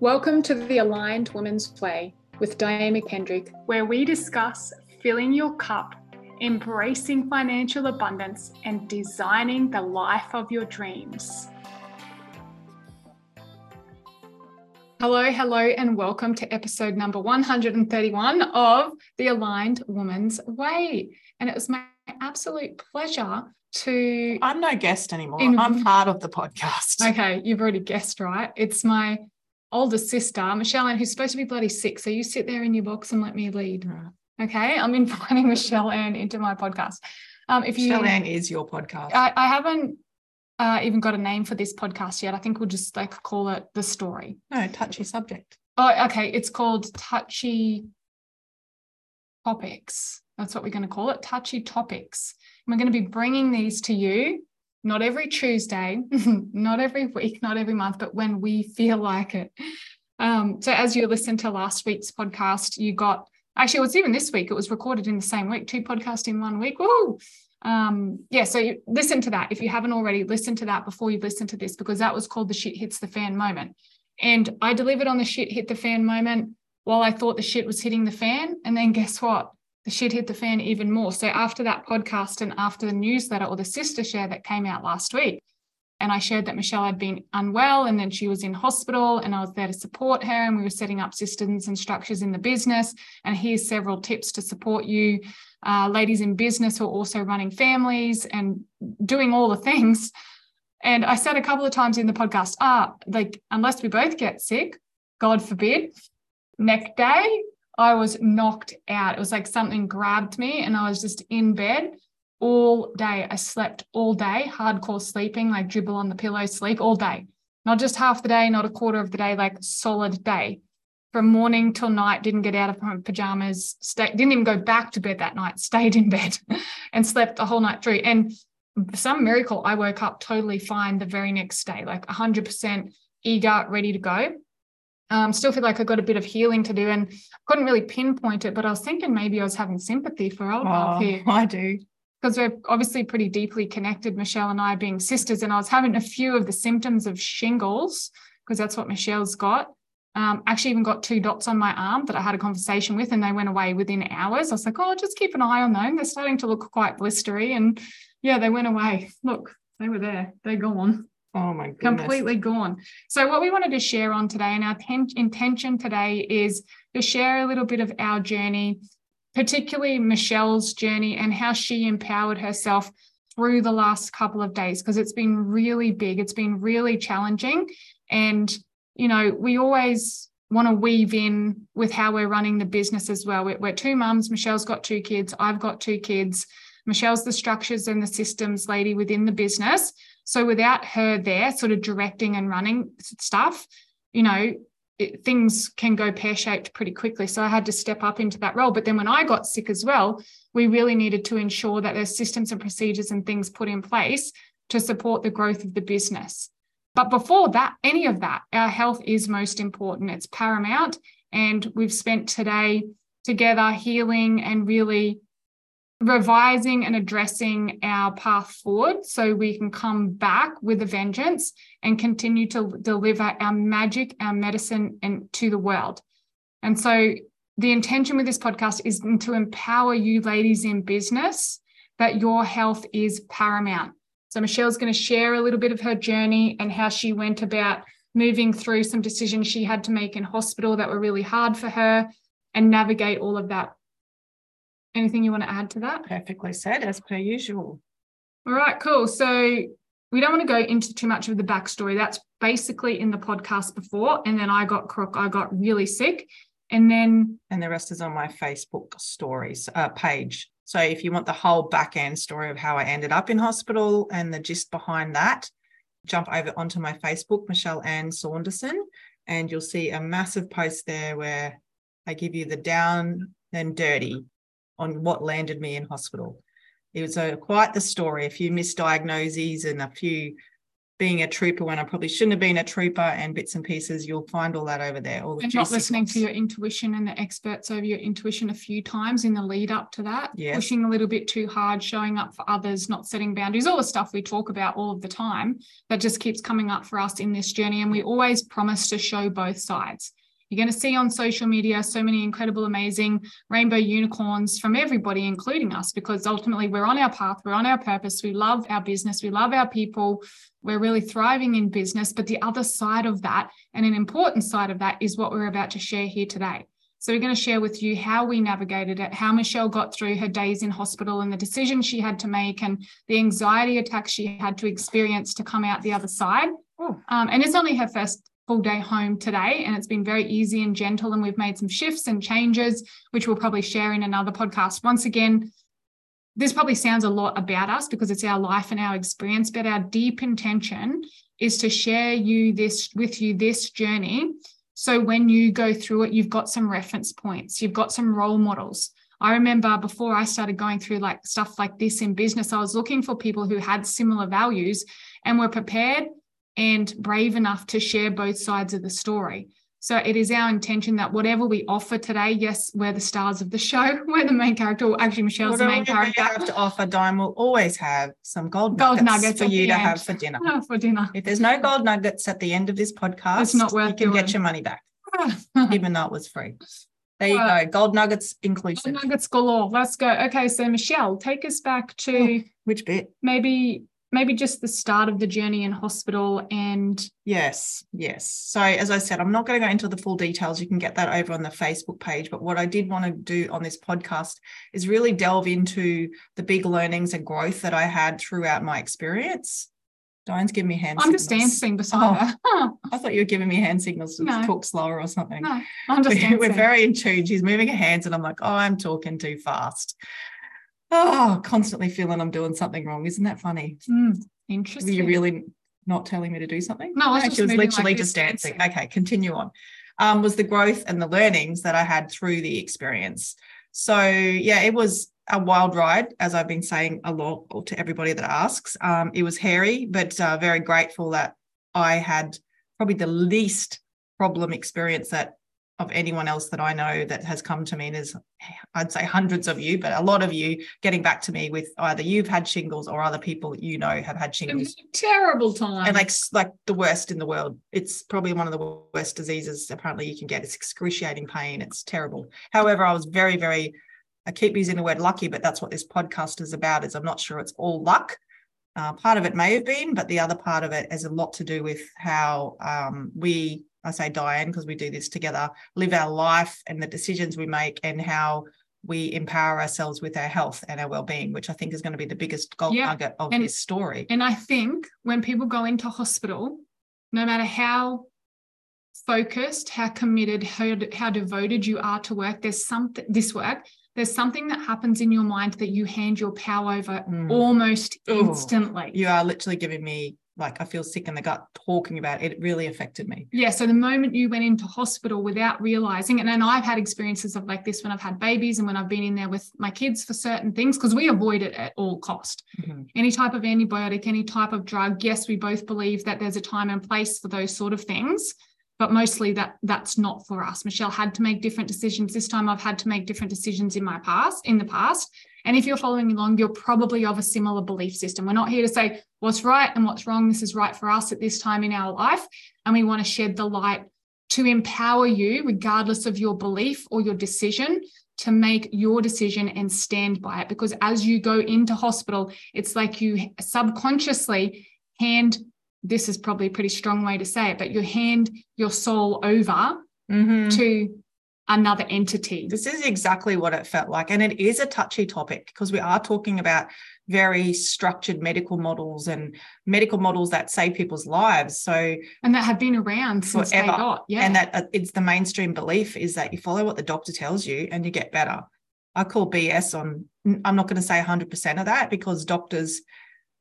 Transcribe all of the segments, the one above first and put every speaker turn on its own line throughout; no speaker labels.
Welcome to the Aligned Woman's Play with Diane McKendrick,
where we discuss filling your cup, embracing financial abundance, and designing the life of your dreams. Hello, hello, and welcome to episode number 131 of the Aligned Woman's Way. And it was my absolute pleasure to.
I'm no guest anymore. In... I'm part of the podcast.
Okay, you've already guessed, right? It's my older sister, Michelle Ann, who's supposed to be bloody sick. So you sit there in your box and let me lead. Okay. I'm inviting Michelle Ann into my podcast.
Um, if you, Michelle Ann is your podcast.
I, I haven't uh, even got a name for this podcast yet. I think we'll just like call it the story.
No, touchy subject.
Oh, okay. It's called touchy topics. That's what we're going to call it. Touchy topics. And we're going to be bringing these to you not every Tuesday, not every week, not every month, but when we feel like it. Um, so as you listened to last week's podcast, you got actually it was even this week. It was recorded in the same week, two podcasts in one week. Woo! Um, yeah, so listen to that if you haven't already. Listen to that before you listen to this because that was called the shit hits the fan moment. And I delivered on the shit hit the fan moment while I thought the shit was hitting the fan. And then guess what? The shit hit the fan even more. So after that podcast and after the newsletter or the sister share that came out last week, and I shared that Michelle had been unwell and then she was in hospital and I was there to support her and we were setting up systems and structures in the business. And here's several tips to support you, uh, ladies in business who are also running families and doing all the things. And I said a couple of times in the podcast, ah, like unless we both get sick, God forbid, next day I was knocked out. It was like something grabbed me and I was just in bed all day. I slept all day, hardcore sleeping, like dribble on the pillow, sleep all day. Not just half the day, not a quarter of the day, like solid day. From morning till night, didn't get out of my pajamas, stay, didn't even go back to bed that night, stayed in bed and slept the whole night through. And some miracle, I woke up totally fine the very next day, like 100% eager, ready to go um, still feel like I got a bit of healing to do and couldn't really pinpoint it, but I was thinking maybe I was having sympathy for old oh, here.
I do.
Because we're obviously pretty deeply connected, Michelle and I being sisters. And I was having a few of the symptoms of shingles, because that's what Michelle's got. Um, actually even got two dots on my arm that I had a conversation with and they went away within hours. I was like, oh, just keep an eye on them. They're starting to look quite blistery. And yeah, they went away. Look, they were there. They're gone.
Oh my goodness.
Completely gone. So, what we wanted to share on today, and our ten- intention today is to share a little bit of our journey, particularly Michelle's journey and how she empowered herself through the last couple of days, because it's been really big. It's been really challenging. And, you know, we always want to weave in with how we're running the business as well. We're, we're two mums. Michelle's got two kids. I've got two kids. Michelle's the structures and the systems lady within the business. So without her there, sort of directing and running stuff, you know, it, things can go pear shaped pretty quickly. So I had to step up into that role. But then when I got sick as well, we really needed to ensure that there's systems and procedures and things put in place to support the growth of the business. But before that, any of that, our health is most important. It's paramount. And we've spent today together healing and really revising and addressing our path forward so we can come back with a vengeance and continue to deliver our magic, our medicine and to the world. And so the intention with this podcast is to empower you ladies in business that your health is paramount. So Michelle's going to share a little bit of her journey and how she went about moving through some decisions she had to make in hospital that were really hard for her and navigate all of that Anything you want to add to that?
Perfectly said, as per usual.
All right, cool. So we don't want to go into too much of the backstory. That's basically in the podcast before. And then I got crook, I got really sick. And then
and the rest is on my Facebook stories uh, page. So if you want the whole back end story of how I ended up in hospital and the gist behind that, jump over onto my Facebook, Michelle Ann Saunderson, and you'll see a massive post there where I give you the down and dirty on what landed me in hospital. It was a, quite the story, a few misdiagnoses and a few being a trooper when I probably shouldn't have been a trooper and bits and pieces. You'll find all that over there. All the
and not listening to your intuition and the experts over your intuition a few times in the lead up to that.
Yes.
Pushing a little bit too hard, showing up for others, not setting boundaries, all the stuff we talk about all of the time that just keeps coming up for us in this journey. And we always promise to show both sides. You're going to see on social media so many incredible, amazing rainbow unicorns from everybody, including us, because ultimately we're on our path, we're on our purpose, we love our business, we love our people, we're really thriving in business. But the other side of that, and an important side of that, is what we're about to share here today. So, we're going to share with you how we navigated it, how Michelle got through her days in hospital and the decisions she had to make, and the anxiety attacks she had to experience to come out the other side. Um, and it's only her first full day home today and it's been very easy and gentle and we've made some shifts and changes which we'll probably share in another podcast. Once again this probably sounds a lot about us because it's our life and our experience but our deep intention is to share you this with you this journey. So when you go through it you've got some reference points you've got some role models. I remember before I started going through like stuff like this in business, I was looking for people who had similar values and were prepared and brave enough to share both sides of the story. So it is our intention that whatever we offer today, yes, we're the stars of the show. We're the main character. Well, actually, Michelle's
Whatever
the main character.
you have to offer, Dime will always have some gold,
Gold
nuggets,
nuggets
for you to
end.
have for dinner.
for dinner.
If there's no gold nuggets at the end of this podcast,
It's not worth
you can get your money back, even though it was free. There you
Well-
go. Gold nuggets
Gold nuggets galore. Let's go. Okay, so Michelle, take us back to oh,
Which bit?
maybe maybe just the start of the journey in hospital and
Yes, yes. So as I said, I'm not going to go into the full details. You can get that over on the Facebook page. But what I did want to do on this podcast is really delve into the big learnings and growth that I had throughout my experience. Diane's giving me hand
I'm just
signals.
dancing beside
Oh.
her. Huh,
I thought you were giving me hand signals to
No.
talk slower or something.
no, I'm just
We're,
dancing.
we're very in tune. She's moving her hands, and I'm like, oh, I'm talking too fast. Oh, constantly feeling I'm doing something wrong. Isn't that funny? Were
interesting.
you really not telling me to do something?
No, I was
she was literally
like
just dancing.
dancing.
Okay, continue on. Um, was the growth and the learnings that I had through the experience. So yeah, it was a wild ride, as I've been saying a lot to everybody that asks. Um, it was hairy, but uh, very grateful that I had probably the least problem experience that of anyone else that I know that has come to me. And there's, I'd say hundreds of you, but a lot of you getting back to me with either you've had shingles or other people you know have had shingles
a terrible time.
and like like the worst in the world. It's probably one of the worst diseases apparently you can get. It's excruciating pain. It's terrible. However, I was very very. I keep using the word lucky, but that's what this podcast is about. Is I'm not sure it's all luck. Uh, part of it may have been, but the other part of it has a lot to do with how um, we, I say Diane, because we do this together, live our life and the decisions we make and how we empower ourselves with our health and our well-being, which I think is going to be the biggest gold
Yeah,
nugget of
and-
this story.
And I think when people go into hospital, no matter how focused, how committed, how, how devoted you are to work, there's something, this work, there's something that happens in your mind that you hand your power over
Mm.
almost
Oh,
instantly.
you are literally giving me like I feel sick in the gut talking about it. It really affected me.
Yeah. So the moment you went into hospital without realizing, and then I've had experiences of like this when I've had babies and when I've been in there with my kids for certain things, because we avoid it at all cost. Mm-hmm. Any type of antibiotic, any type of drug. Yes, we both believe that there's a time and place for those sort of things, but mostly that that's not for us. Michelle had to make different decisions. This time I've had to make different decisions in my past, in the past. And if you're following along, you're probably of a similar belief system. We're not here to say what's right and what's wrong. This is right for us at this time in our life. And we want to shed the light to empower you, regardless of your belief or your decision, to make your decision and stand by it. Because as you go into hospital, it's like you subconsciously hand this is probably a pretty strong way to say it, but you hand your soul over
Mhm.
to another entity.
This is exactly what it felt like. And it is a touchy topic because we are talking about very structured medical models and medical models that save people's lives. So,
And that have been around since they got. Yeah.
and that uh, it's the mainstream belief is that you follow what the doctor tells you and you get better. I call BS on, I'm not going to say 100% of that because doctors,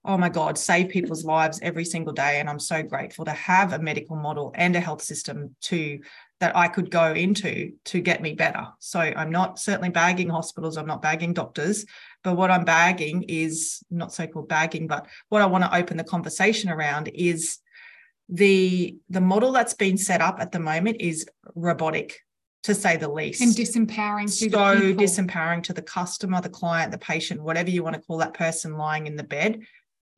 oh my God, save people's lives every single day. And I'm so grateful to have a medical model and a health system to that I could go into to get me better. So I'm not certainly bagging hospitals, I'm not bagging doctors, but what I'm bagging is not so called bagging, but what I want to open the conversation around is the the model that's been set up at the moment is robotic to say the least.
And disempowering
so disempowering to the customer the client the patient whatever you want to call that person lying in the bed.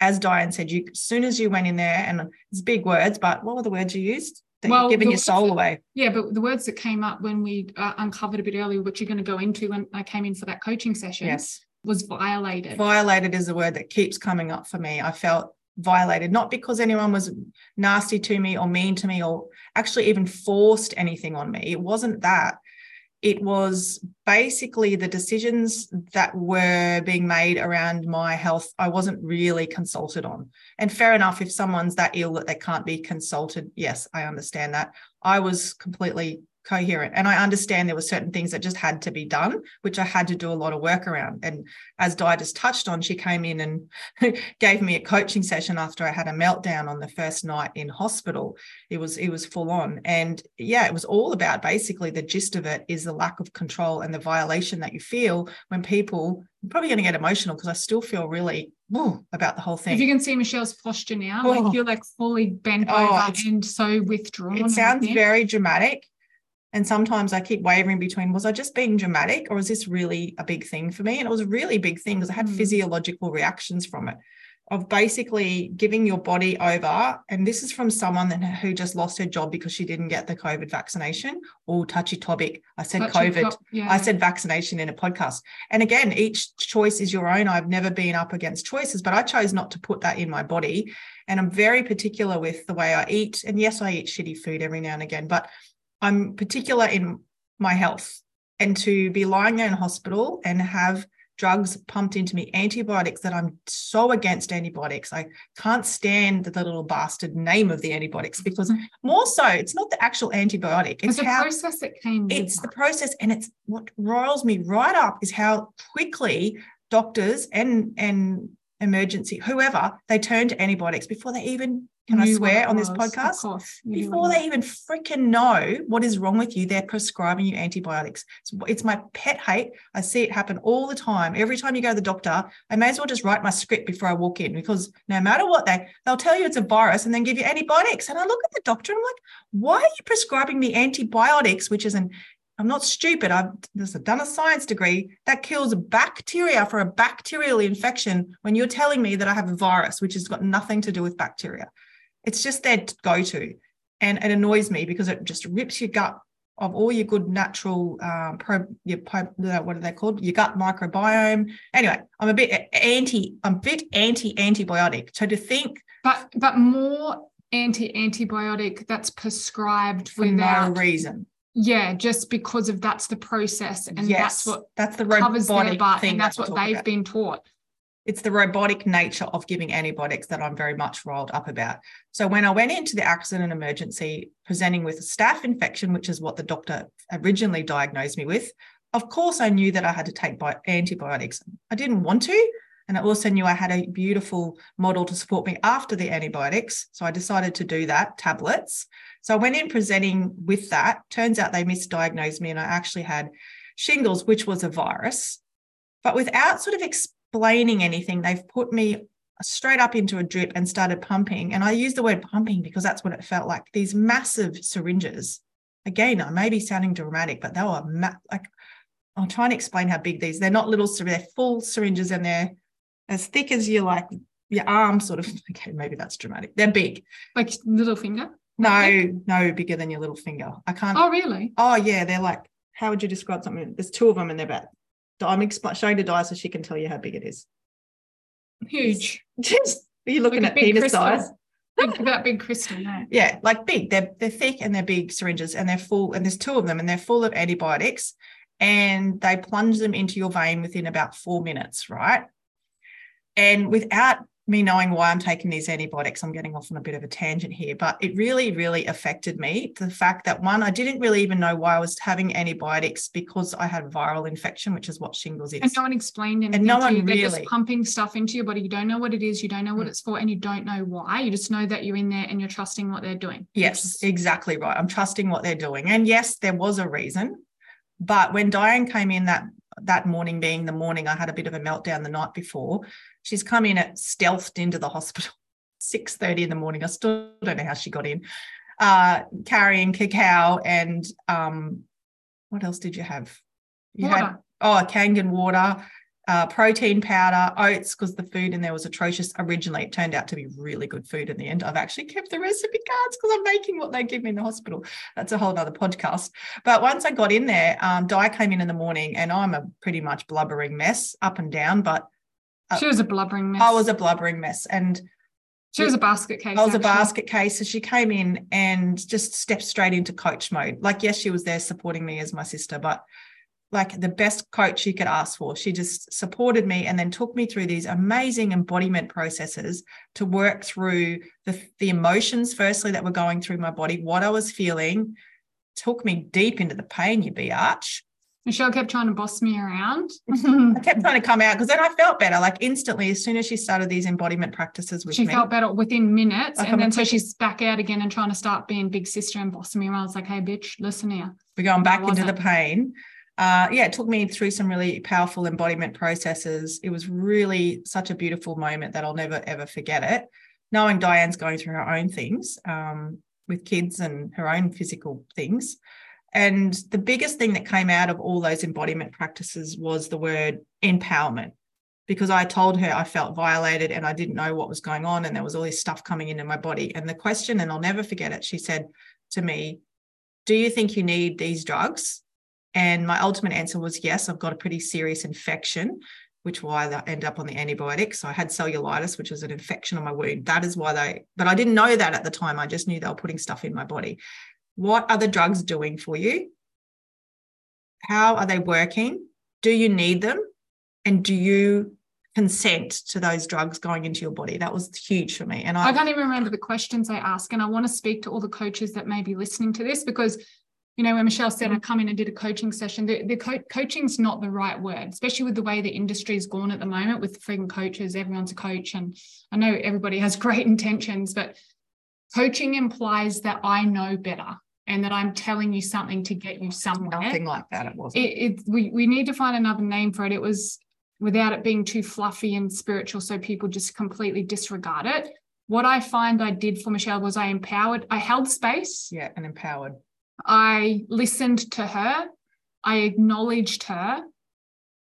As diane said you as soon as you went in there and it's big words but what were the words you used well, giving your soul
that,
away
yeah but the words that came up when we uh, uncovered a bit earlier which you're going to go into when i came in for that coaching session
yes
was violated
violated is a word that keeps coming up for me i felt violated, not because anyone was nasty to me or mean to me or actually even forced anything on me. It wasn't that. It was basically the decisions that were being made around my health, I wasn't really consulted on. And fair enough, if someone's that ill that they can't be consulted, yes, I understand that. I was completely coherent. And I understand there were certain things that just had to be done, which I had to do a lot of work around. And as Di just touched on, she came in and gave me a coaching session after I had a meltdown on the first night in hospital. It was it was full on. And yeah, it was all about basically the gist of it is the lack of control and the violation that you feel when people I'm probably going to get emotional because I still feel really ooh, about the whole thing.
If you can see Michelle's posture now, oh. like you're like fully bent oh, over and so withdrawn.
It sounds very dramatic and sometimes I keep wavering between was I just being dramatic or is this really a big thing for me? And it was a really big thing because I had mm. physiological reactions from it of basically giving your body over. And this is from someone who just lost her job because she didn't get the COVID vaccination. Or touchy topic. I said touchy COVID. yeah. I said vaccination in a podcast. And again, each choice is your own. I've never been up against choices, but I chose not to put that in my body. And I'm very particular with the way I eat. And yes, I eat shitty food every now and again, but I'm particular in my health and to be lying there in hospital and have drugs pumped into me, antibiotics that I'm so against antibiotics. I can't stand the little bastard name of the antibiotics because mm. more so it's not the actual antibiotic.
It's, it's the how, process that came.
It's the process. And it's what roils me right up is how quickly doctors and and emergency, whoever, they turn to antibiotics before they even can I swear on this podcast? Before they even freaking know what is wrong with you, they're prescribing you antibiotics. It's, it's, my pet hate. I see it happen all the time. Every time you go to the doctor, I may as well just write my script before I walk in because no matter what they they'll tell you it's a virus and then give you antibiotics. And I look at the doctor and I'm like, why are you prescribing me antibiotics, which is an I'm not stupid. I've done a science degree that kills bacteria for a bacterial infection when you're telling me that I have a virus, which has got nothing to do with bacteria. It's just their go to. And it annoys me because it just rips your gut of all your good natural um, pro, your what are they called? Your gut microbiome. Anyway, I'm a bit anti. I'm a bit anti antibiotic. So to think,
but but more anti antibiotic that's prescribed
for without, no reason.
Yeah, just because of that's the process, and
yes,
that's what
that's the covers their butt,
and that's what they've about. been taught
it's the robotic nature of giving antibiotics that I'm very much riled up about. So when I went into the accident emergency presenting with a staph infection, which is what the doctor originally diagnosed me with, of course I knew that I had to take antibiotics. I didn't want to. And I also knew I had a beautiful model to support me after the antibiotics. So I decided to do that, tablets. So I went in presenting with that. Turns out they misdiagnosed me and I actually had shingles, which was a virus. But without sort of explaining anything. They've put me straight up into a drip and started pumping. And I use the word pumping because that's what it felt like. These massive syringes. Again, I may be sounding dramatic, but they were ma- like I'll try and explain how big these. They're not little, syringes; they're full syringes and they're as thick as your like your arm, sort of. Okay, maybe that's dramatic. They're big,
like little finger.
No, no, bigger than your little finger. I can't.
Oh, really?
Oh, yeah. They're like. How would you describe something? There's two of them, and they're about I'm showing to Di so she can tell you how big it is.
Huge.
Just are you looking like at penis crystal. size?
Big, that big crystal, no.
Yeah, like big. They're they're thick and they're big syringes and they're full, and there's two of them and they're full of antibiotics. And they plunge them into your vein within about four minutes, right? And without me knowing why I'm taking these antibiotics, I'm getting off on a bit of a tangent here, but it really, really affected me. The fact that one, I didn't really even know why I was having antibiotics because I had viral infection, which is what shingles is.
And no one explained anything.
And no one
you. They're just pumping stuff into your body. You don't know what it is. You don't know what
Mm.
it's for, and you don't know why. You just know that you're in there and you're trusting what they're doing.
Yes,
is-
exactly right. I'm trusting what they're doing. And yes, there was a reason. But when Diane came in that that morning, being the morning I had a bit of a meltdown the night before, she's come in at stealthed into the hospital, 6:30 in the morning. I still don't know how she got in, uh, carrying cacao and um, what else did you have? You had
Water.
oh, Kangen water, uh, protein powder, oats, because the food in there was atrocious. Originally, it turned out to be really good food in the end. I've actually kept the recipe cards because I'm making what they give me in the hospital. That's a whole other podcast. But once I got in there, um, Di came in in the morning, and I'm a pretty much blubbering mess up and down, but Uh,
she was a blubbering mess.
I was a blubbering mess. And
She was a basket case.
I was a basket case. So she came in and just stepped straight into coach mode. Like, yes, she was there supporting me as my sister, but like the best coach you could ask for. She just supported me and then took me through these amazing embodiment processes to work through the, the emotions, firstly, that were going through my body, what I was feeling, took me deep into the pain, you biatch.
Michelle kept trying to boss me around.
I kept trying to come out because then I felt better. Like instantly, as soon as she started these embodiment practices with
she
me.
felt better within minutes.
Like
and
I'm
then so she's back out again and trying to start being big sister and bossing me around. I was like, hey, bitch, listen here.
we're going back into the pain. Uh, yeah, it took me through some really powerful embodiment processes. It was really such a beautiful moment that I'll never ever forget it. Knowing Diane's going through her own things um, with kids and her own physical things. And the biggest thing that came out of all those embodiment practices was the word empowerment. Because I told her I felt violated and I didn't know what was going on, and there was all this stuff coming into my body. And the question, and I'll never forget it, she said to me, Do you think you need these drugs? And my ultimate answer was yes, I've got a pretty serious infection, which why I end up on the antibiotics. So I had cellulitis, which was an infection on my wound. That is why they, but I didn't know that at the time. I just knew they were putting stuff in my body. What are the drugs doing for you? How are they working? Do you need them? And do you consent to those drugs going into your body? That was huge for me. And I,
I can't even remember the questions I ask. And I want to speak to all the coaches that may be listening to this because, you know, when Michelle said I come in and did a coaching session, the, the co- coaching's not the right word, especially with the way the industry's gone at the moment with freaking coaches. Everyone's a coach. And I know everybody has great intentions, but coaching implies that I know better and that I'm telling you something to get you somewhere
nothing like that. It wasn't.
it, it we, we need to find another name for it. It was without it being too fluffy and spiritual, so people just completely disregard it. What I find I did for Michelle was I empowered, I held space,
yeah, and empowered.
I listened to her, I acknowledged her,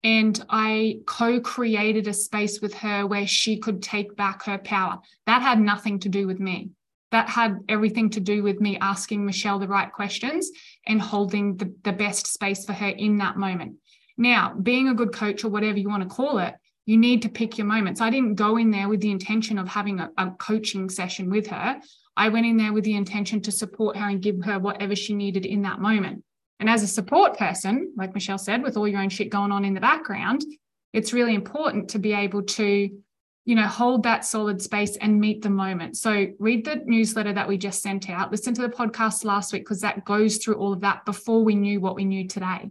and I co created a space with her where she could take back her power. That had nothing to do with me. That had everything to do with me asking Michelle the right questions and holding the, the best space for her in that moment. Now, being a good coach or whatever you want to call it, you need to pick your moments. I didn't go in there with the intention of having a, a coaching session with her. I went in there with the intention to support her and give her whatever she needed in that moment. And as a support person, like Michelle said, with all your own shit going on in the background, it's really important to be able to, you know, hold that solid space and meet the moment. So read the newsletter that we just sent out, listen to the podcast last week, because that goes through all of that before we knew what we knew today.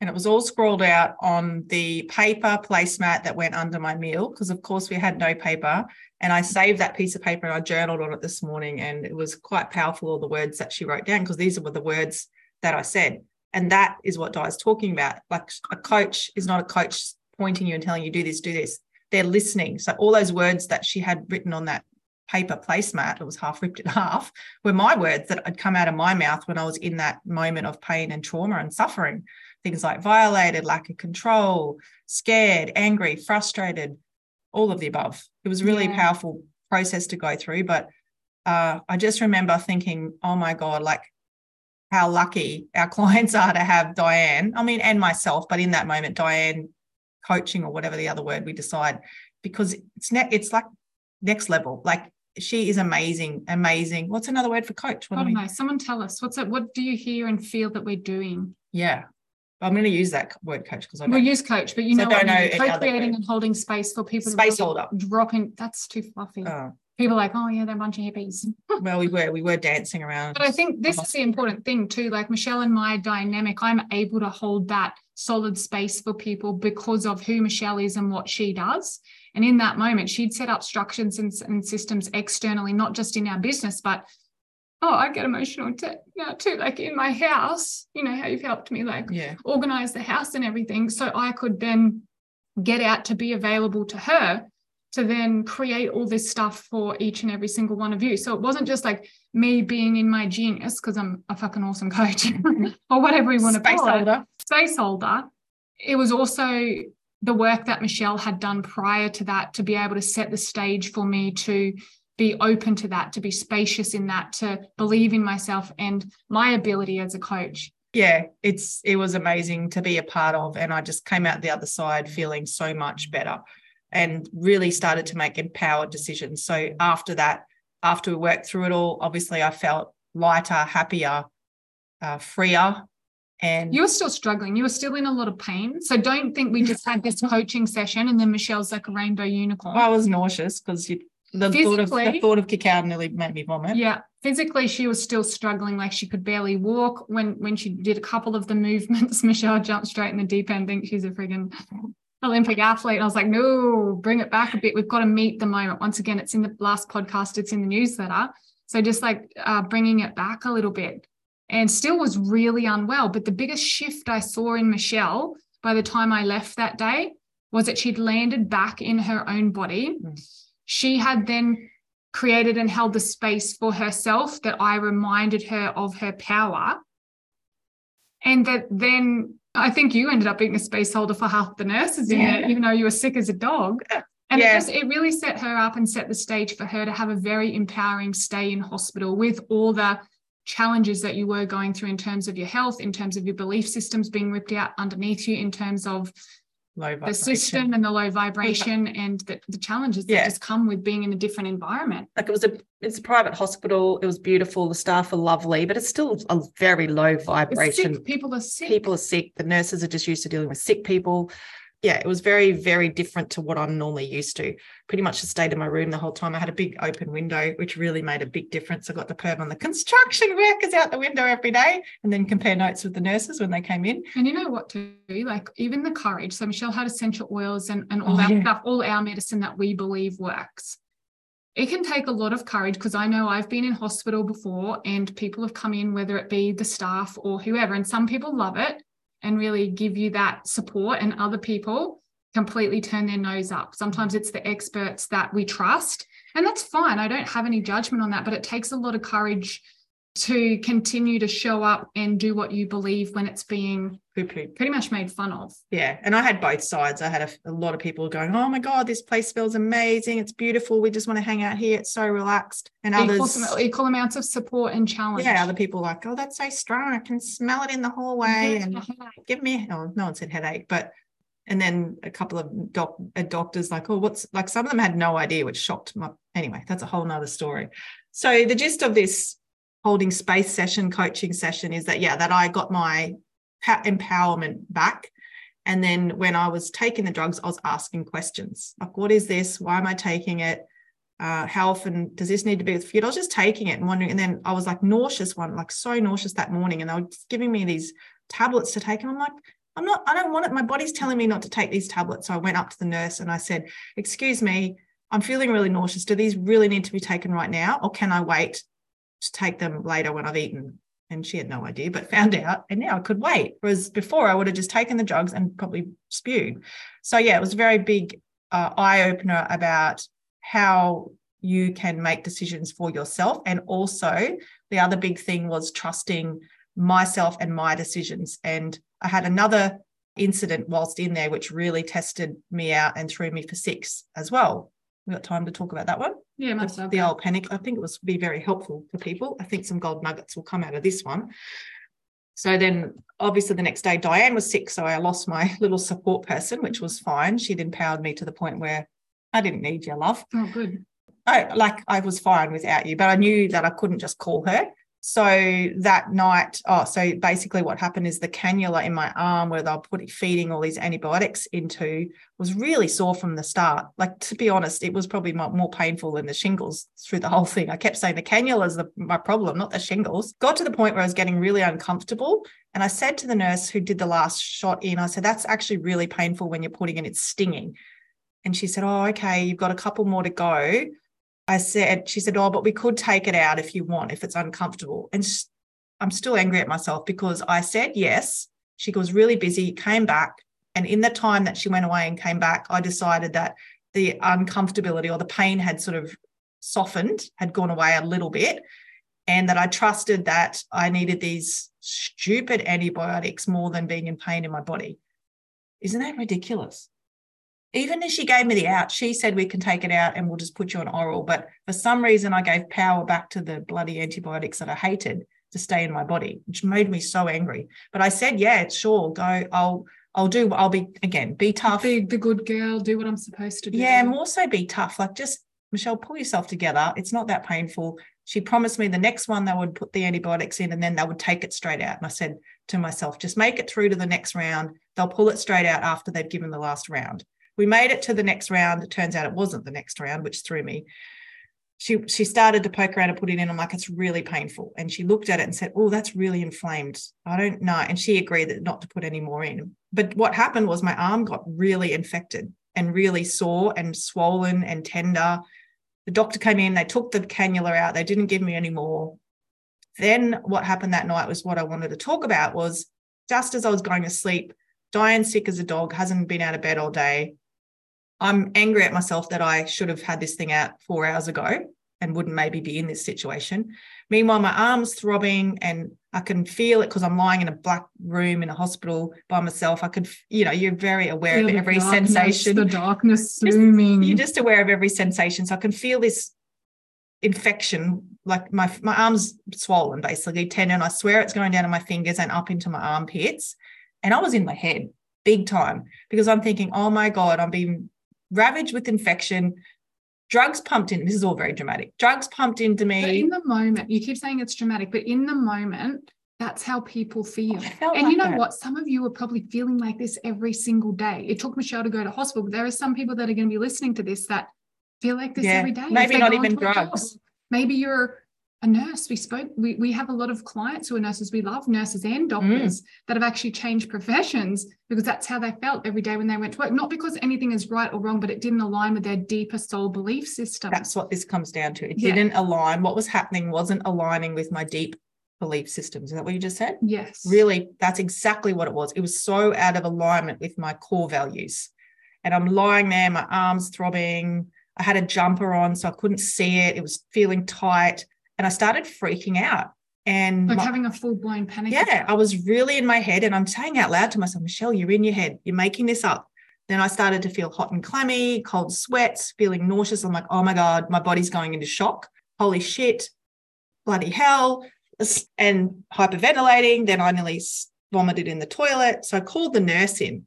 and it was all scrawled out on the paper placemat that went under my meal because of course we had no paper and i saved that piece of paper and i journaled on it this morning and it was quite powerful all the words that she wrote down because these were the words that i said and that is what Di is talking about like a coach is not a coach pointing you and telling you do this do this they're listening so all those words that she had written on that paper placemat it was half ripped in half were my words that had come out of my mouth when i was in that moment of pain and trauma and suffering things like violated, lack of control, scared, angry, frustrated, all of the above. It was a really
Yeah.
powerful process to go through. But uh, I just remember thinking, oh my God, like how lucky our clients are to have Diane. I mean, and myself, but in that moment, Diane coaching or whatever the other word we decide, because it's ne- it's like next level. Like she is amazing, amazing. What's another word for coach? What do
don't know. Someone tell us what's it? What do you hear and feel that we're doing?
Yeah. I'm going to use that word coach because I don't
We'll use coach, but you
So
know what
don't
I mean. Co-creating and holding space for people
Space
to really
holder.
drop in. That's too fluffy.
Oh,
People are like, oh yeah, they're a bunch of hippies.
well, we were we were dancing around.
But I think this is the important thing too. Like Michelle and my dynamic, I'm able to hold that solid space for people because of who Michelle is and what she does. And in that moment, she'd set up structures and, and systems externally, not just in our business, but oh, I get emotional t- now too. Like in my house, you know how you've helped me like
yeah,
organize the house and everything. So I could then get out to be available to her to then create all this stuff for each and every single one of you. So it wasn't just like me being in my genius because I'm a fucking awesome coach or whatever we want to
space
call it, space holder. It was also the work that Michelle had done prior to that to be able to set the stage for me to be open to that, to be spacious in that, to believe in myself and my ability as a coach.
yeah, it's it was amazing to be a part of, and I just came out the other side feeling so much better, and really started to make empowered decisions. So after that, after we worked through it all, obviously I felt lighter, happier, uh, freer, and
You were still struggling. You were still in a lot of pain. So don't think we just had this coaching session and then Michelle's like a rainbow unicorn.
I was nauseous because the thought of the thought of cacao nearly made me vomit.
Yeah, physically she was still struggling, like she could barely walk. When when she did a couple of the movements, Michelle jumped straight in the deep end. Think she's a friggin' Olympic athlete. And I was like, no, bring it back a bit. We've got to meet the moment. Once again, it's in the last podcast. It's in the newsletter. So just like uh, bringing it back a little bit, and still was really unwell. But the biggest shift I saw in Michelle by the time I left that day was that she'd landed back in her own body.
Mm.
She had then created and held the space for herself that I reminded her of her power. And that then I think you ended up being a space holder for half the nurses in
Yeah.
there, even though you were sick as a dog. And
Yeah.
it just it really set her up and set the stage for her to have a very empowering stay in hospital with all the challenges that you were going through in terms of your health, in terms of your belief systems being ripped out underneath you, in terms of
Low
the system and the low vibration and the, the challenges
Yeah.
that just come with being in a different environment.
like it was a it's a private hospital it was beautiful the staff are lovely but it's still a very low vibration.
People are sick.
people are sick the nurses are just used to dealing with sick people yeah it was very very different to what i'm normally used to pretty much just stayed in my room the whole time i had a big open window which really made a big difference i got the perv on the construction workers out the window every day and then compare notes with the nurses when they came in
And you know what to do? Like even the courage. So Michelle had essential oils and, and all
Oh,
that
yeah.
stuff, all our medicine that we believe works. It can take a lot of courage because I know I've been in hospital before and people have come in, whether it be the staff or whoever, and some people love it and really give you that support, and other people completely turn their nose up. Sometimes it's the experts that we trust, and that's fine. I don't have any judgment on that, but it takes a lot of courage to continue to show up and do what you believe when it's being
poo-poo.
pretty much made fun of.
Yeah, and I had both sides. I had a, a lot of people going, "Oh my god, this place smells amazing! It's beautiful. We just want to hang out here. It's so relaxed." And
Equal,
others,
equal amounts of support and challenge.
yeah, other people like, "Oh, that's so strong. I can smell it in the hallway." And give me, oh, no one said headache, but and then a couple of doc, uh, doctors like, "Oh, what's like?" Some of them had no idea, which shocked my. Anyway, that's a whole nother story. So the gist of this holding space session, coaching session, is that yeah, that I got my empowerment back. And then when I was taking the drugs, I was asking questions like, what is this? Why am I taking it? Uh, how often does this need to be with food? I was just taking it and wondering. And then I was like nauseous one, like so nauseous that morning. And they were giving me these tablets to take. And I'm like, I'm not, I don't want it. My body's telling me not to take these tablets. So I went up to the nurse and I said, Excuse me, I'm feeling really nauseous. Do these really need to be taken right now? Or can I wait to take them later when I've eaten? And she had no idea, but found out. And now I could wait. Whereas before I would have just taken the drugs and probably spewed. So yeah, it was a very big uh, eye opener about how you can make decisions for yourself. And also, the other big thing was trusting myself and my decisions. And I had another incident whilst in there, which really tested me out and threw me for six as well. We got time to talk about that one
Yeah,
the, the old panic. I think it was be very helpful for people. I think some gold nuggets will come out of this one. So then, obviously, the next day, Diane was sick, so I lost my little support person, which was fine. She'd empowered me to the point where I didn't need your love.
Oh, good.
I like I was fine without you, but I knew that I couldn't just call her. So that night, oh, so basically what happened is the cannula in my arm where they'll put feeding all these antibiotics into was really sore from the start. Like to be honest, it was probably more painful than the shingles through the whole thing. I kept saying the cannula is the, my problem, not the shingles. Got to the point where I was getting really uncomfortable. And I said to the nurse who did the last shot in, I said, that's actually really painful when you're putting in, it's stinging. And she said, Oh, okay, you've got a couple more to go. I said, she said, Oh, but we could take it out if you want, if it's uncomfortable. And I'm still angry at myself because I said yes. She was really busy, came back. And in the time that she went away and came back, I decided that the uncomfortability or the pain had sort of softened, had gone away a little bit, and that I trusted that I needed these stupid antibiotics more than being in pain in my body. Isn't that ridiculous? Even as she gave me the out, she said we can take it out and we'll just put you on oral. But for some reason, I gave power back to the bloody antibiotics that I hated to stay in my body, which made me so angry. But I said, yeah, sure, go. I'll I'll do. I'll be again, be tough.
Be the good girl. Do what I'm supposed to do.
Yeah, and also be tough. Like just Michelle, pull yourself together. It's not that painful. She promised me the next one they would put the antibiotics in and then they would take it straight out. And I said to myself, just make it through to the next round. They'll pull it straight out after they've given the last round. We made it to the next round. It turns out it wasn't the next round, which threw me. She she started to poke around and put it in. I'm like, it's really painful. And she looked at it and said, Oh, that's really inflamed. I don't know. And she agreed that not to put any more in. But what happened was my arm got really infected and really sore and swollen and tender. The doctor came in, they took the cannula out, they didn't give me any more. Then what happened that night was what I wanted to talk about was just as I was going to sleep, Diane sick as a dog, hasn't been out of bed all day. I'm angry at myself that I should have had this thing out four hours ago and wouldn't maybe be in this situation. Meanwhile, my arm's throbbing and I can feel it because I'm lying in a black room in a hospital by myself. I could, you know, you're very aware of every darkness, sensation.
The darkness looming.
You're just aware of every sensation. So I can feel this infection, like my my arm's swollen, basically tendon. I swear it's going down to my fingers and up into my armpits. And I was in my head big time because I'm thinking, oh my God, I'm being ravaged with infection, drugs pumped in. This is all very dramatic. Drugs pumped into me.
But in the moment, you keep saying it's dramatic, but in the moment, that's how people feel. Oh, and
like
you know
that.
what? Some of you are probably feeling like this every single day. It took Michelle to go to hospital, but there are some people that are going to be listening to this that feel like this
Yeah,
every day.
maybe not even
job.
drugs.
Maybe you're a nurse. We spoke, we, we have a lot of clients who are nurses. We love nurses and mm. doctors that have actually changed professions because that's how they felt every day when they went to work. Not because anything is right or wrong, but it didn't align with their deeper soul belief system.
That's what this comes down to. It
Yeah.
didn't align. What was happening wasn't aligning with my deep belief systems. Is that what you just said?
yes.
Really, that's exactly what it was. It was so out of alignment with my core values. And I'm lying there, my arms throbbing. I had a jumper on, so I couldn't see it. It was feeling tight. And I started freaking out. And
Like
my-
having a full blown panic.
yeah,
attack.
I was really in my head. And I'm saying out loud to myself, Michelle, you're in your head. You're making this up. Then I started to feel hot and clammy, cold sweats, feeling nauseous. I'm like, oh my God, my body's going into shock. Holy shit, bloody hell. And hyperventilating. Then I nearly vomited in the toilet. So I called the nurse in.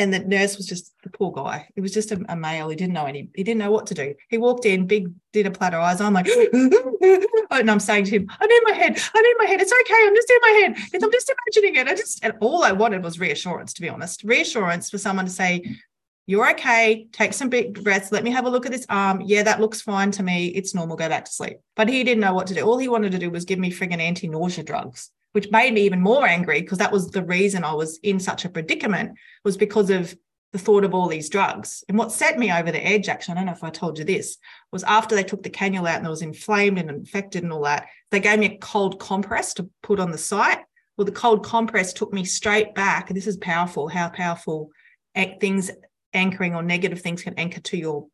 And the nurse was just the poor guy. He was just a, a male. He didn't know any, he didn't know what to do. He walked in, big dinner platter eyes. I'm like, and I'm saying to him, I'm in my head. I'm in my head. It's okay. I'm just in my head. And I'm just imagining it. I just, and all I wanted was reassurance, to be honest. Reassurance for someone to say, you're okay. Take some big breaths. Let me have a look at this arm. Yeah, that looks fine to me. It's normal. Go back to sleep. But he didn't know what to do. All he wanted to do was give me friggin' anti nausea drugs, which made me even more angry because that was the reason I was in such a predicament, was because of the thought of all these drugs. And what set me over the edge, actually, I don't know if I told you this, was after they took the cannula out and it was inflamed and infected and all that, they gave me a cold compress to put on the site. Well, the cold compress took me straight back. And this is powerful, how powerful things anchoring or negative things can anchor to your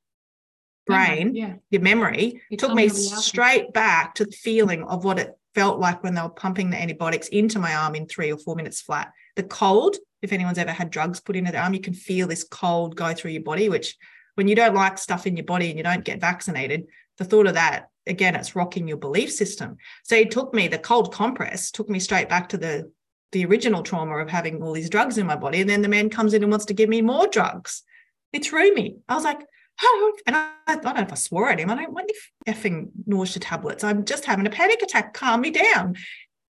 brain,
Yeah.
your memory.
You
took me
me the reality.
straight back to the feeling of what it felt like when they were pumping the antibiotics into my arm in three or four minutes flat. The cold, if anyone's ever had drugs put into their arm, you can feel this cold go through your body, which when you don't like stuff in your body and you don't get vaccinated, the thought of that, again, it's rocking your belief system. So it took me, the cold compress took me straight back to the the original trauma of having all these drugs in my body. And then the man comes in and wants to give me more drugs. It threw me. I was like, and I, I don't know if I swore at him. I don't want any effing nausea tablets. I'm just having a panic attack. Calm me down.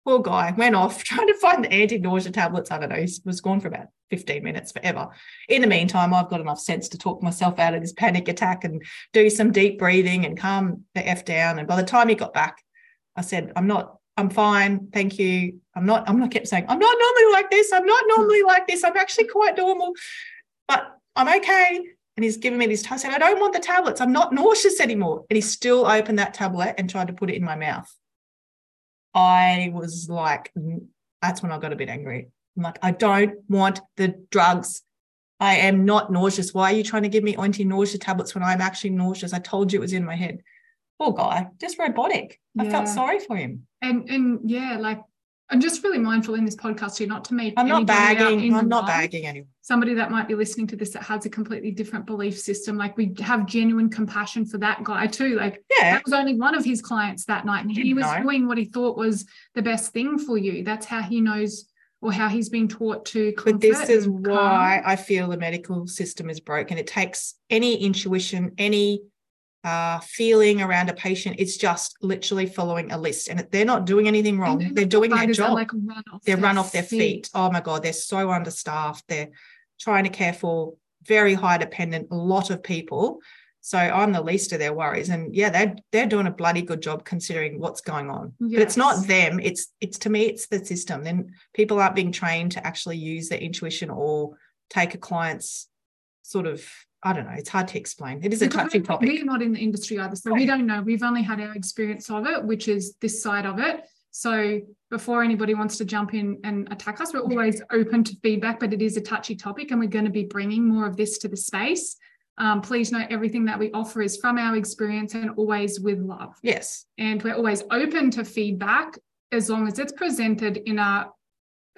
Poor guy went off trying to find the anti-nausea tablets. I don't know. He was gone for about 15 minutes forever. In the meantime, I've got enough sense to talk myself out of this panic attack and do some deep breathing and calm the F down. And by the time he got back, I said, I'm not, I'm fine. Thank you. I'm not, I'm not kept saying, I'm not normally like this. I'm not normally like this. I'm actually quite normal, but I'm okay. And he's giving me these time. I said, I don't want the tablets. I'm not nauseous anymore. And he still opened that tablet and tried to put it in my mouth. I was like, mm, that's when I got a bit angry. I'm like, I don't want the drugs. I am not nauseous. Why are you trying to give me anti nausea tablets when I'm actually nauseous? I told you it was in my head. Poor guy, just robotic. Yeah. I felt sorry for him.
And and yeah, like I'm just really mindful in this podcast too, not to make.
I'm not bagging. I'm not bagging anyone.
Somebody that might be listening to this that has a completely different belief system. Like we have genuine compassion for that guy too. Like yeah. that was only one of his clients that night, and he was know. doing what he thought was the best thing for you. That's how he knows or how he's been taught to.
But this is why I feel the medical system is broken. It takes any intuition, any uh, feeling around a patient. It's just literally following a list, and they're not doing anything wrong. They're, they're doing their job. Like run they're run off their feet. feet. Oh my god, they're so understaffed. They're trying to care for very high dependent, a lot of people. So I'm the least of their worries. And yeah, they're they're doing a bloody good job considering what's going on. Yes. But it's not them. It's it's to me, it's the system. Then people aren't being trained to actually use their intuition or take a client's sort of I don't know. It's hard to explain. It is a touchy topic.
We're not in the industry either, so we don't know. We've only had our experience of it, which is this side of it. So before anybody wants to jump in and attack us, we're always open to feedback, but it is a touchy topic, and we're going to be bringing more of this to the space. Um, please note everything that we offer is from our experience and always with love.
Yes.
And we're always open to feedback as long as it's presented in a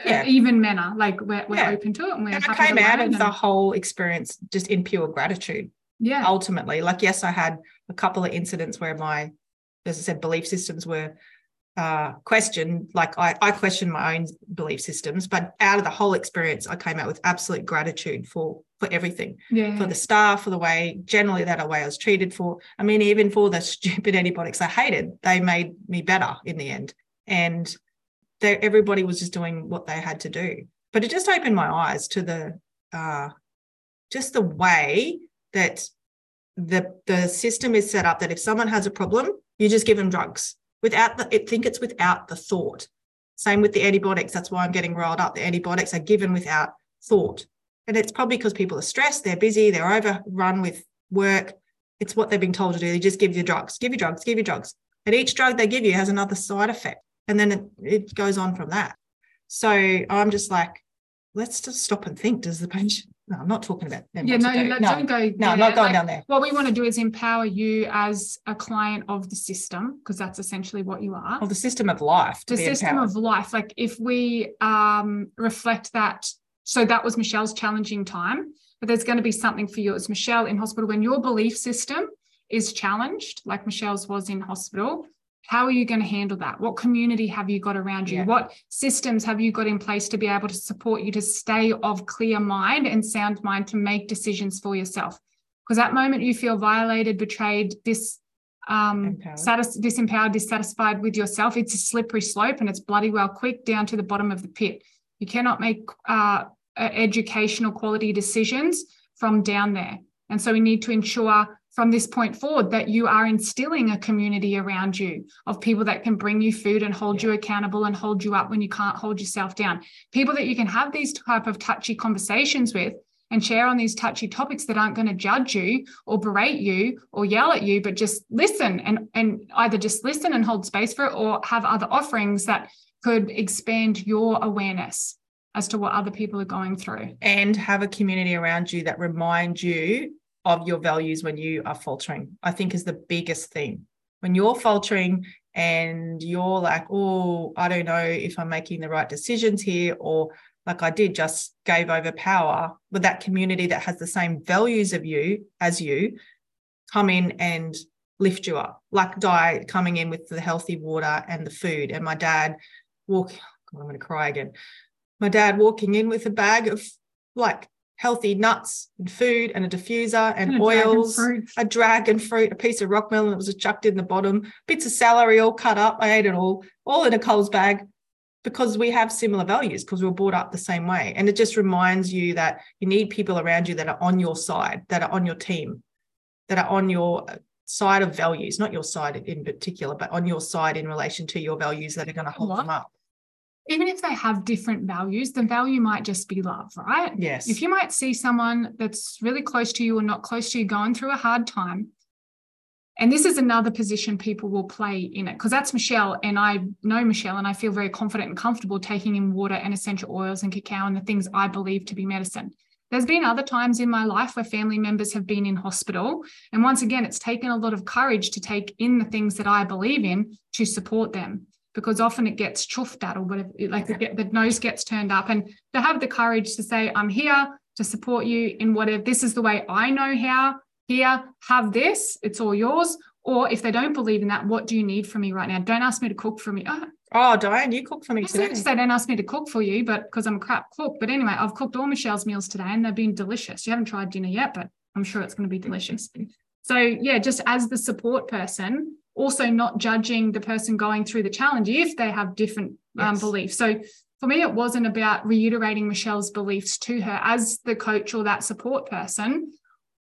yeah. even manner. Like we're, we're yeah. open to it. And, we're
and I came out of and... the whole experience just in pure gratitude.
Yeah.
Ultimately, like, yes, I had a couple of incidents where my, as I said, belief systems were uh, questioned. Like I, I questioned my own belief systems, but out of the whole experience, I came out with absolute gratitude for for everything,
yeah.
for the staff, for the way generally that way I was treated. For I mean, even for the stupid antibiotics I hated, they made me better in the end. And everybody was just doing what they had to do. But it just opened my eyes to the uh, just the way that the the system is set up. That if someone has a problem, you just give them drugs without the. I think it's without the thought. Same with the antibiotics. That's why I'm getting rolled up. The antibiotics are given without thought, and it's probably because people are stressed, they're busy, they're overrun with work. It's what they've been told to do. They just give you drugs, give you drugs, give you drugs, and each drug they give you has another side effect and then it, it goes on from that. So i'm just like let's just stop and think. Does the patient no i'm not talking about them.
Yeah no, do. no. Don't go
no i'm not going like, down there.
what we want to do is empower you as a client of the system because that's essentially what you are.
Of the system of life
the system empowered. of life. Like if we um reflect that so that was michelle's challenging time but there's going to be something for you. As michelle in hospital. When your belief system is challenged like michelle's was in hospital how are you going to handle that? What community have you got around you? Yeah. what systems have you got in place to be able to support you to stay of clear mind and sound mind to make decisions for yourself? Because that moment you feel violated betrayed this um satis- disempowered dissatisfied with yourself it's a slippery slope and it's bloody well quick down to the bottom of the pit. You cannot make uh, educational quality decisions from down there. And so we need to ensure from this point forward that you are instilling a community around you of people that can bring you food and hold yeah. you accountable and hold you up when you can't hold yourself down people that you can have these type of touchy conversations with and share on these touchy topics that aren't going to judge you or berate you or yell at you but just listen and and either just listen and hold space for it or have other offerings that could expand your awareness as to what other people are going through
and have a community around you that remind you of your values when you are faltering, I think is the biggest thing. When you're faltering and you're like, oh, I don't know if I'm making the right decisions here, or like I did, just gave over power, but that community that has the same values of you as you come in and lift you up, like Di coming in with the healthy water and the food, and my dad walking, I'm going to cry again. My dad walking in with a bag of like healthy nuts and food and a diffuser and,
And a
oils,
fruit.
a dragon fruit, a piece of rock melon that was chucked in the bottom, bits of celery all cut up. I ate it all, all in a Coles bag because we have similar values because we were brought up the same way. And it just reminds you that you need people around you that are on your side, that are on your team, that are on your uh, side of values, not your side in particular, but on your side in relation to your values that are going to hold them up.
Even if they have different values, the value might just be love, right?
Yes.
If you might see someone that's really close to you or not close to you going through a hard time, and this is another position people will play in it because that's Michelle, and I know Michelle, and I feel very confident and comfortable taking in water and essential oils and cacao and the things I believe to be medicine. There's been other times in my life where family members have been in hospital. And once again, it's taken a lot of courage to take in the things that I believe in to support them because often it gets chuffed at or whatever, like the, the nose gets turned up. And to have the courage to say, I'm here to support you in whatever, this is the way I know how, here, have this, it's all yours. Or if they don't believe in that, what do you need from me right now? Don't ask me to cook for me. Oh,
Oh, Diane, you cook for me today.
they don't ask me to cook for you, but because I'm a crap cook. But anyway, I've cooked all Michelle's meals today and they've been delicious. You haven't tried dinner yet, but I'm sure it's going to be delicious. So, yeah, just as the support person, also not judging the person going through the challenge if they have different um, beliefs. So, for me, it wasn't about reiterating Michelle's beliefs to her as the coach or that support person.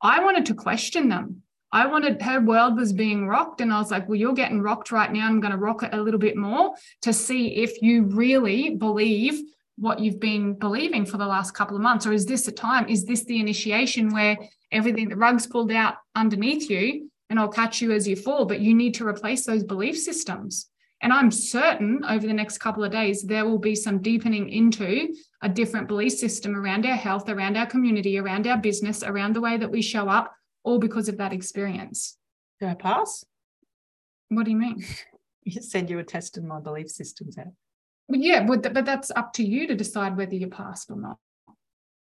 I wanted to question them. I wanted her world was being rocked, and I was like, Well, you're getting rocked right now. I'm going to rock it a little bit more to see if you really believe what you've been believing for the last couple of months. Or is this a time? Is this the initiation where everything, the rug's pulled out underneath you and I'll catch you as you fall? But you need to replace those belief systems. And I'm certain over the next couple of days, there will be some deepening into a different belief system around our health, around our community, around our business, around the way that we show up, all because of that experience.
Did I pass?
What do you mean?
You said you were testing my belief systems out.
Well, yeah, but, but that's up to you to decide whether you passed or not.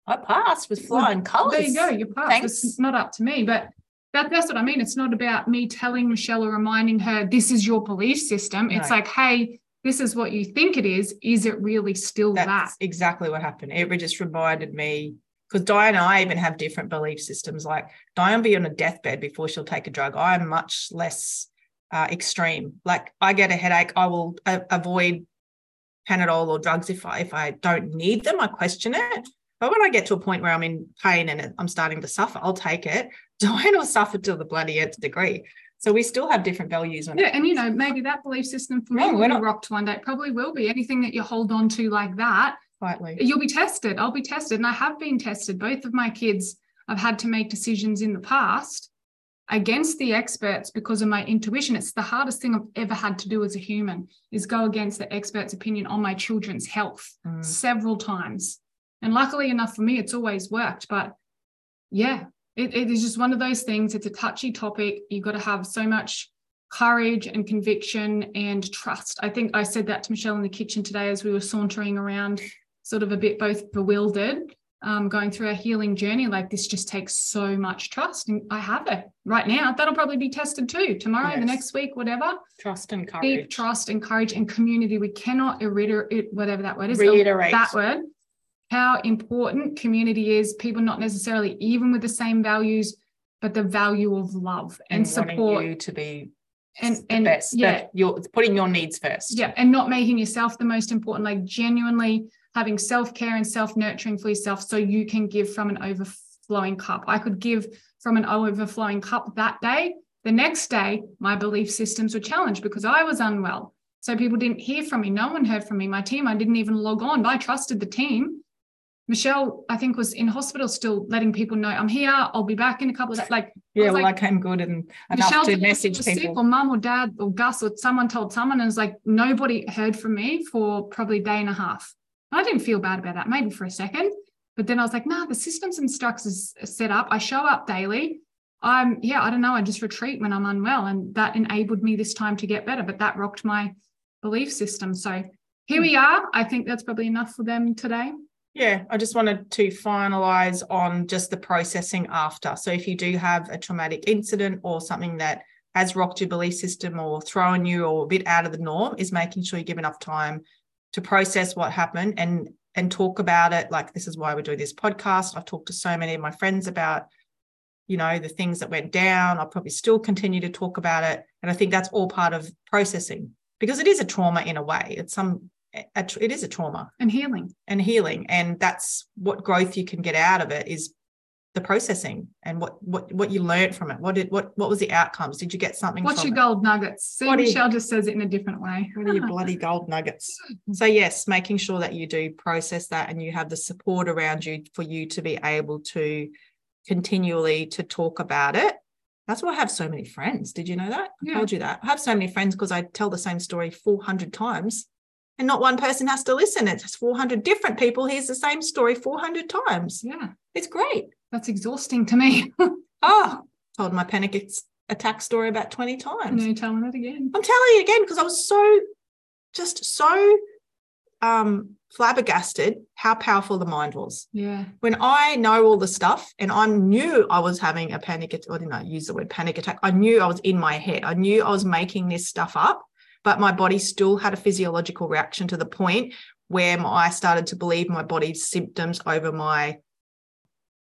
I passed with flying colours.
There you go. You passed.
Thanks.
It's not up to me, but that, that's what I mean. It's not about me telling Michelle or reminding her this is your belief system. It's like, hey, this is what you think it is. Is it really still
That's
that?
exactly what happened. It just reminded me because Diane and I even have different belief systems. Like Diane will be on a deathbed before she'll take a drug. I'm much less uh, extreme. Like I get a headache, I will a- avoid Panadol or drugs if I if I don't need them. I question it. But when I get to a point where I'm in pain and I'm starting to suffer, I'll take it. Will suffer to the bloody nth degree. So we still have different values.
Yeah, and you know, maybe that belief system for me
No,
will
we're
be
not-
rocked one day. It probably will be. Anything that you hold on to like that,
quietly.
you'll be tested. I'll be tested. And I have been tested. Both of my kids, I've had to make decisions in the past against the experts because of my intuition. It's the hardest thing I've ever had to do as a human is go against the expert's opinion on my children's health
Mm.
several times. And luckily enough for me, it's always worked. But yeah, it, it is just one of those things. It's a touchy topic. You've got to have so much courage and conviction and trust. I think I said that to Michelle in the kitchen today as we were sauntering around, sort of a bit both bewildered, um, going through our healing journey. Like this just takes so much trust. And I have it right now. That'll probably be tested too tomorrow, the next week, whatever.
Trust and courage.
Deep trust and courage and community. We cannot reiterate whatever that word is.
Reiterate.
That word. How important community is, people not necessarily even with the same values, but the value of love and,
wanting
support.
you to be
and
the
and
best.
yeah,
you're it's putting your needs first.
yeah, and not making yourself the most important, like genuinely having self-care and self-nurturing for yourself so you can give from an overflowing cup. I could give from an overflowing cup that day. The next day, my belief systems were challenged because I was unwell. So people didn't hear from me. No one heard from me. My team, I didn't even log on. But I trusted the team. Michelle, I think, was in hospital still letting people know I'm here. I'll be back in a couple of days. Like
Yeah, well,
like,
I came good and enough
Michelle
to message
feel sick
people.
or mum or dad or Gus or someone told someone and it's like nobody heard from me for probably a day and a half. And I didn't feel bad about that, maybe for a second. But then I was like, nah, the systems and structures set up. I show up daily. I'm, yeah, I don't know. I just retreat when I'm unwell. And that enabled me this time to get better. But that rocked my belief system. So here hmm. we are. I think that's probably enough for them today.
Yeah, I just wanted to finalize on just the processing after. So if you do have a traumatic incident or something that has rocked your belief system or thrown you or a bit out of the norm, is making sure you give enough time to process what happened and and talk about it. Like this is why we're doing this podcast. I've talked to so many of my friends about, you know, the things that went down. I'll probably still continue to talk about it. And I think that's all part of processing because it is a trauma in a way. It's some it is a trauma
and healing
and healing and that's what growth you can get out of it is the processing and what what what you learned from it. What did what what was the outcomes? Did you get something?
What's your
it?
gold nuggets? See,
What are you-
Michelle just says it in a different way.
What are your bloody gold nuggets? Mm-hmm. So yes, making sure that you do process that and you have the support around you for you to be able to continually to talk about it. That's why I have so many friends. Did you know that? I
Yeah.
told you that. I have so many friends because I tell the same story 400 times and not one person has to listen. It's 400 different people hears the same story 400 times.
Yeah,
It's great.
that's exhausting to me.
Oh, told my panic attack story about 20 times.
no telling it again.
I'm telling it again because I was so just so um flabbergasted how powerful the mind was.
Yeah,
When I know all the stuff and I knew I was having a panic attack, or didn't I use the word panic attack? I knew I was in my head. I knew I was making this stuff up, but my body still had a physiological reaction to the point where my- I started to believe my body's symptoms over my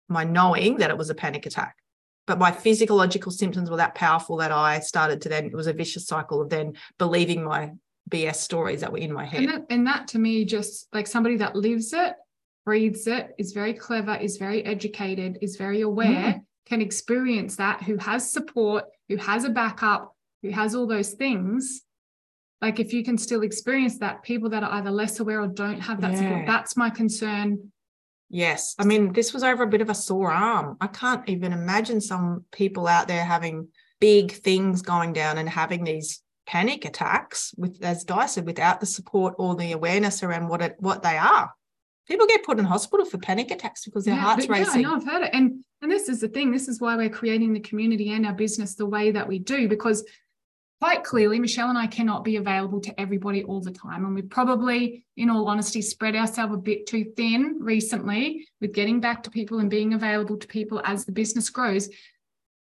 my knowing that it was a panic attack. But my physiological symptoms were that powerful that I started to then it was a vicious cycle of then believing my BS stories that were in my head.
and that, and that to me, just like somebody that lives it, breathes it, is very clever, is very educated, is very aware,
Mm.
can experience that, who has support, who has a backup, who has all those things. Like if you can still experience that, people that are either less aware or don't have that
Yeah.
support, that's my concern.
Yes. I mean, this was over a bit of a sore arm. I can't even imagine some people out there having big things going down and having these panic attacks with as Di said, without the support or the awareness around what it what they are. People get put in hospital for panic attacks because their
Yeah,
heart's
but yeah,
racing.
I know I've heard it. And and this is the thing. This is why we're creating the community and our business the way that we do, because quite clearly, Michelle and I cannot be available to everybody all the time. And we've probably, in all honesty, spread ourselves a bit too thin recently with getting back to people and being available to people as the business grows.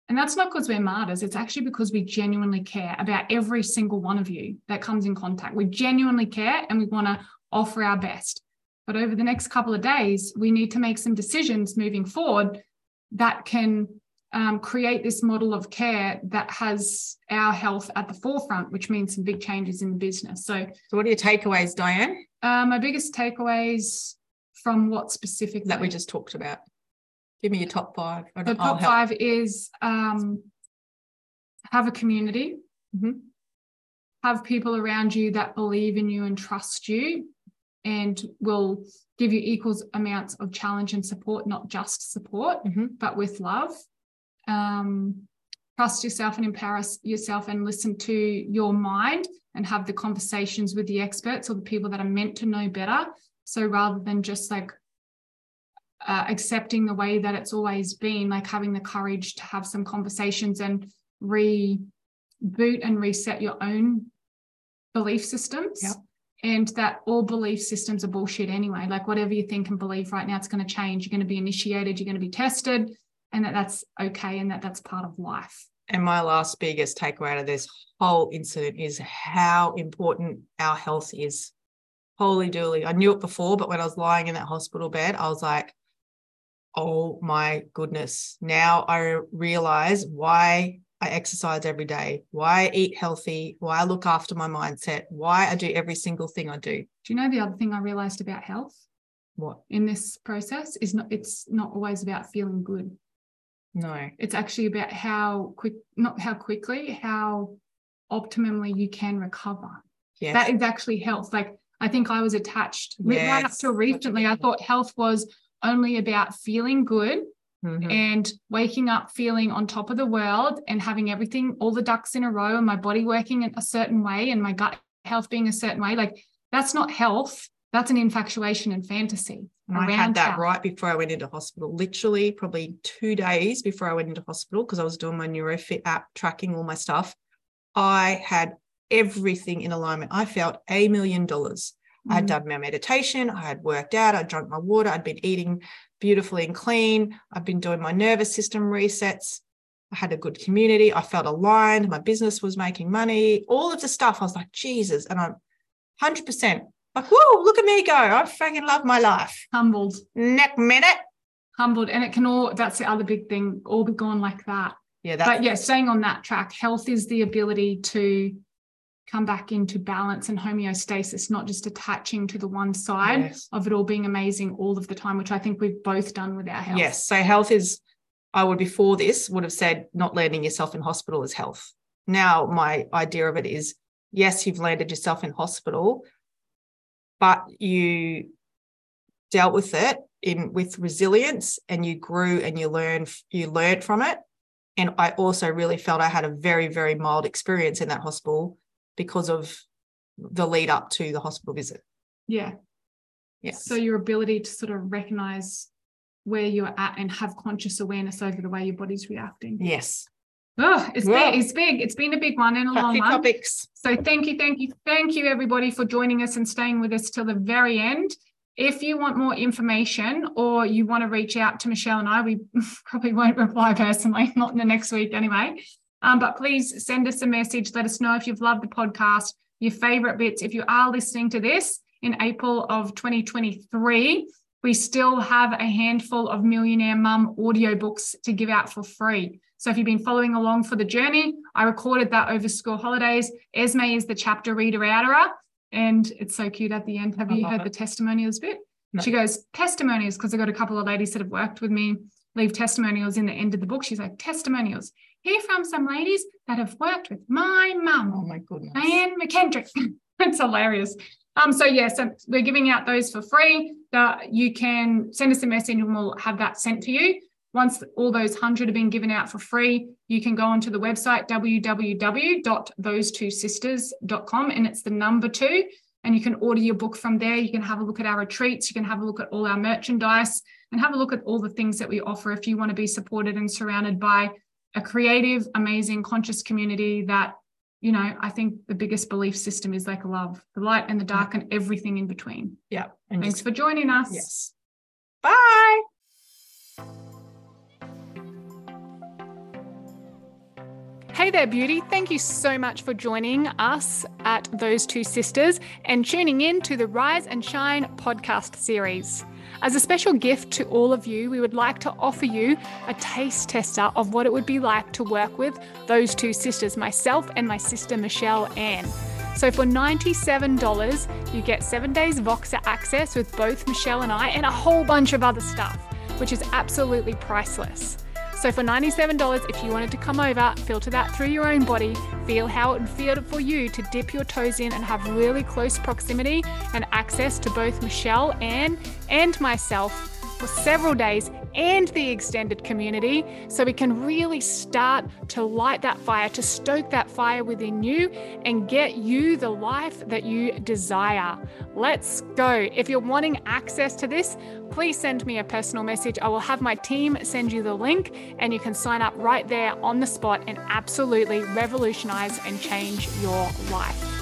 And that's not because we're martyrs. It's actually because we genuinely care about every single one of you that comes in contact. We genuinely care and we want to offer our best. But over the next couple of days, we need to make some decisions moving forward that can um, create this model of care that has our health at the forefront, which means some big changes in the business. So,
So what are your takeaways, Diane,
uh, my biggest takeaways from what specifically
that we just talked about? Give me your top five.
The
I'll
top
help.
five is um, have a community,
Mhm.
have people around you that believe in you and trust you, and will give you equals amounts of challenge and support, not just support,
Mhm.
but with love. Um, trust yourself and empower yourself and listen to your mind and have the conversations with the experts or the people that are meant to know better. So rather than just like uh, accepting the way that it's always been, like having the courage to have some conversations and reboot and reset your own belief systems.
Yep.
And that all belief systems are bullshit anyway. Like whatever you think and believe right now, it's going to change. You're going to be initiated, you're going to be tested, and that that's okay and that that's part of life.
And my last biggest takeaway out of this whole incident is how important our health is. Holy dooly. I knew it before, but when I was lying in that hospital bed, I was like, oh my goodness. Now I realize why I exercise every day, why I eat healthy, why I look after my mindset, why I do every single thing I do.
Do you know the other thing I realized about health
What?
in this process is not it's not always about feeling good.
No.
it's actually about how quick not how quickly how optimally you can recover
Yes.
that is actually health like i think i was attached right up
Yes.
till recently i thought health was only about feeling good
Mhm.
and waking up feeling on top of the world and having everything all the ducks in a row and my body working in a certain way and my gut health being a certain way like that's not health that's an infatuation and fantasy
And I had that right before I went into hospital, literally probably two days before I went into hospital because I was doing my NeuroFit app, tracking all my stuff. I had everything in alignment. I felt a million dollars. I had
Mm.
done my meditation, I had worked out, I drank my water, I'd been eating beautifully and clean. I've been doing my nervous system resets. I had a good community. I felt aligned. My business was making money. All of the stuff. I was like, Jesus. And I'm 100%. Like, whoa, look at me go. I fucking love my life.
Humbled,
Next minute.
humbled. And it can all, that's the other big thing, all be gone like that.
Yeah,
but yeah, staying on that track, health is the ability to come back into balance and homeostasis, not just attaching to the one side
Yes.
of it all being amazing all of the time, which I think we've both done with our health.
Yes. So health is, I would before this would have said not landing yourself in hospital is health. Now my idea of it is yes, you've landed yourself in hospital, but you dealt with it in with resilience and you grew and you learned you learned from it. And I also really felt I had a very, very mild experience in that hospital because of the lead up to the hospital visit.
Yeah.
Yes.
So your ability to sort of recognize where you're at and have conscious awareness over the way your body's reacting.
yes.
Oh, it's big. It's big. It's been a big one and a long one.
topics.
So thank you, thank you, thank you, everybody, for joining us and staying with us till the very end. If you want more information or you want to reach out to Michelle and I, we probably won't reply personally, not in the next week anyway. Um, but please send us a message. Let us know if you've loved the podcast, your favorite bits. If you are listening to this in April of 2023, we still have a handful of Millionaire Mum audiobooks to give out for free. So if you've been following along for the journey, I recorded that over school holidays. Esme is the chapter reader outerer, and it's so cute at the end. Have
I
you heard
it.
the testimonials bit?
No.
She goes, testimonials, because I've got a couple of ladies that have worked with me leave testimonials in the end of the book. She's like, testimonials. Hear from some ladies that have worked with my mum.
Oh my goodness.
Diane McKendrick. it's hilarious. Um, so yeah, so we're giving out those for free. That you can send us a message and we'll have that sent to you. Once all those hundred have been given out for free, you can go onto the website www.those2sisters.com and it's the number two. And you can order your book from there. You can have a look at our retreats. You can have a look at all our merchandise and have a look at all the things that we offer if you want to be supported and surrounded by a creative, amazing, conscious community that you know, I think the biggest belief system is like love, the light and the dark, and everything in between.
Yeah. And
Thanks
just-
for joining us.
yes. Bye.
Hey there, beauty. Thank you so much for joining us at Those Two Sisters and tuning in to the Rise and Shine podcast series. As a special gift to all of you, we would like to offer you a taste tester of what it would be like to work with those two sisters, myself and my sister Michelle Ann. So for $97, you get seven days Voxer access with both Michelle and I and a whole bunch of other stuff, which is absolutely priceless. So for $97, if you wanted to come over, filter that through your own body, feel how it would feel for you to dip your toes in and have really close proximity and access to both Michelle, Anne, and myself for several days and the extended community so we can really start to light that fire, to stoke that fire within you and get you the life that you desire. Let's go. If you're wanting access to this, please send me a personal message. I will have my team send you the link and you can sign up right there on the spot and absolutely revolutionize and change your life.